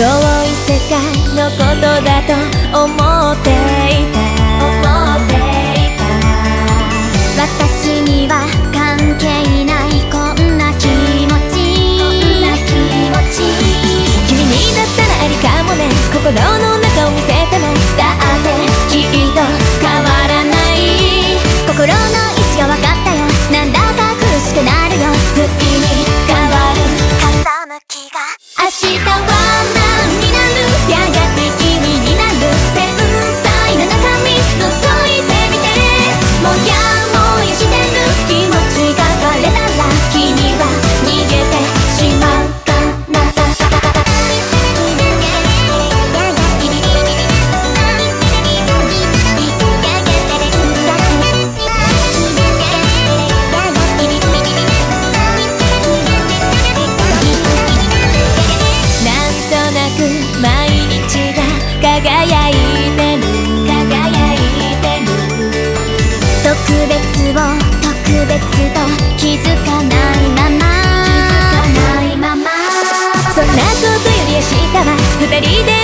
遠い世界のことだと思っていた。思っていた私には関係ないこんな気持ち。こんな気持ち。君にだったらありかもね。心の中を見せ Ready.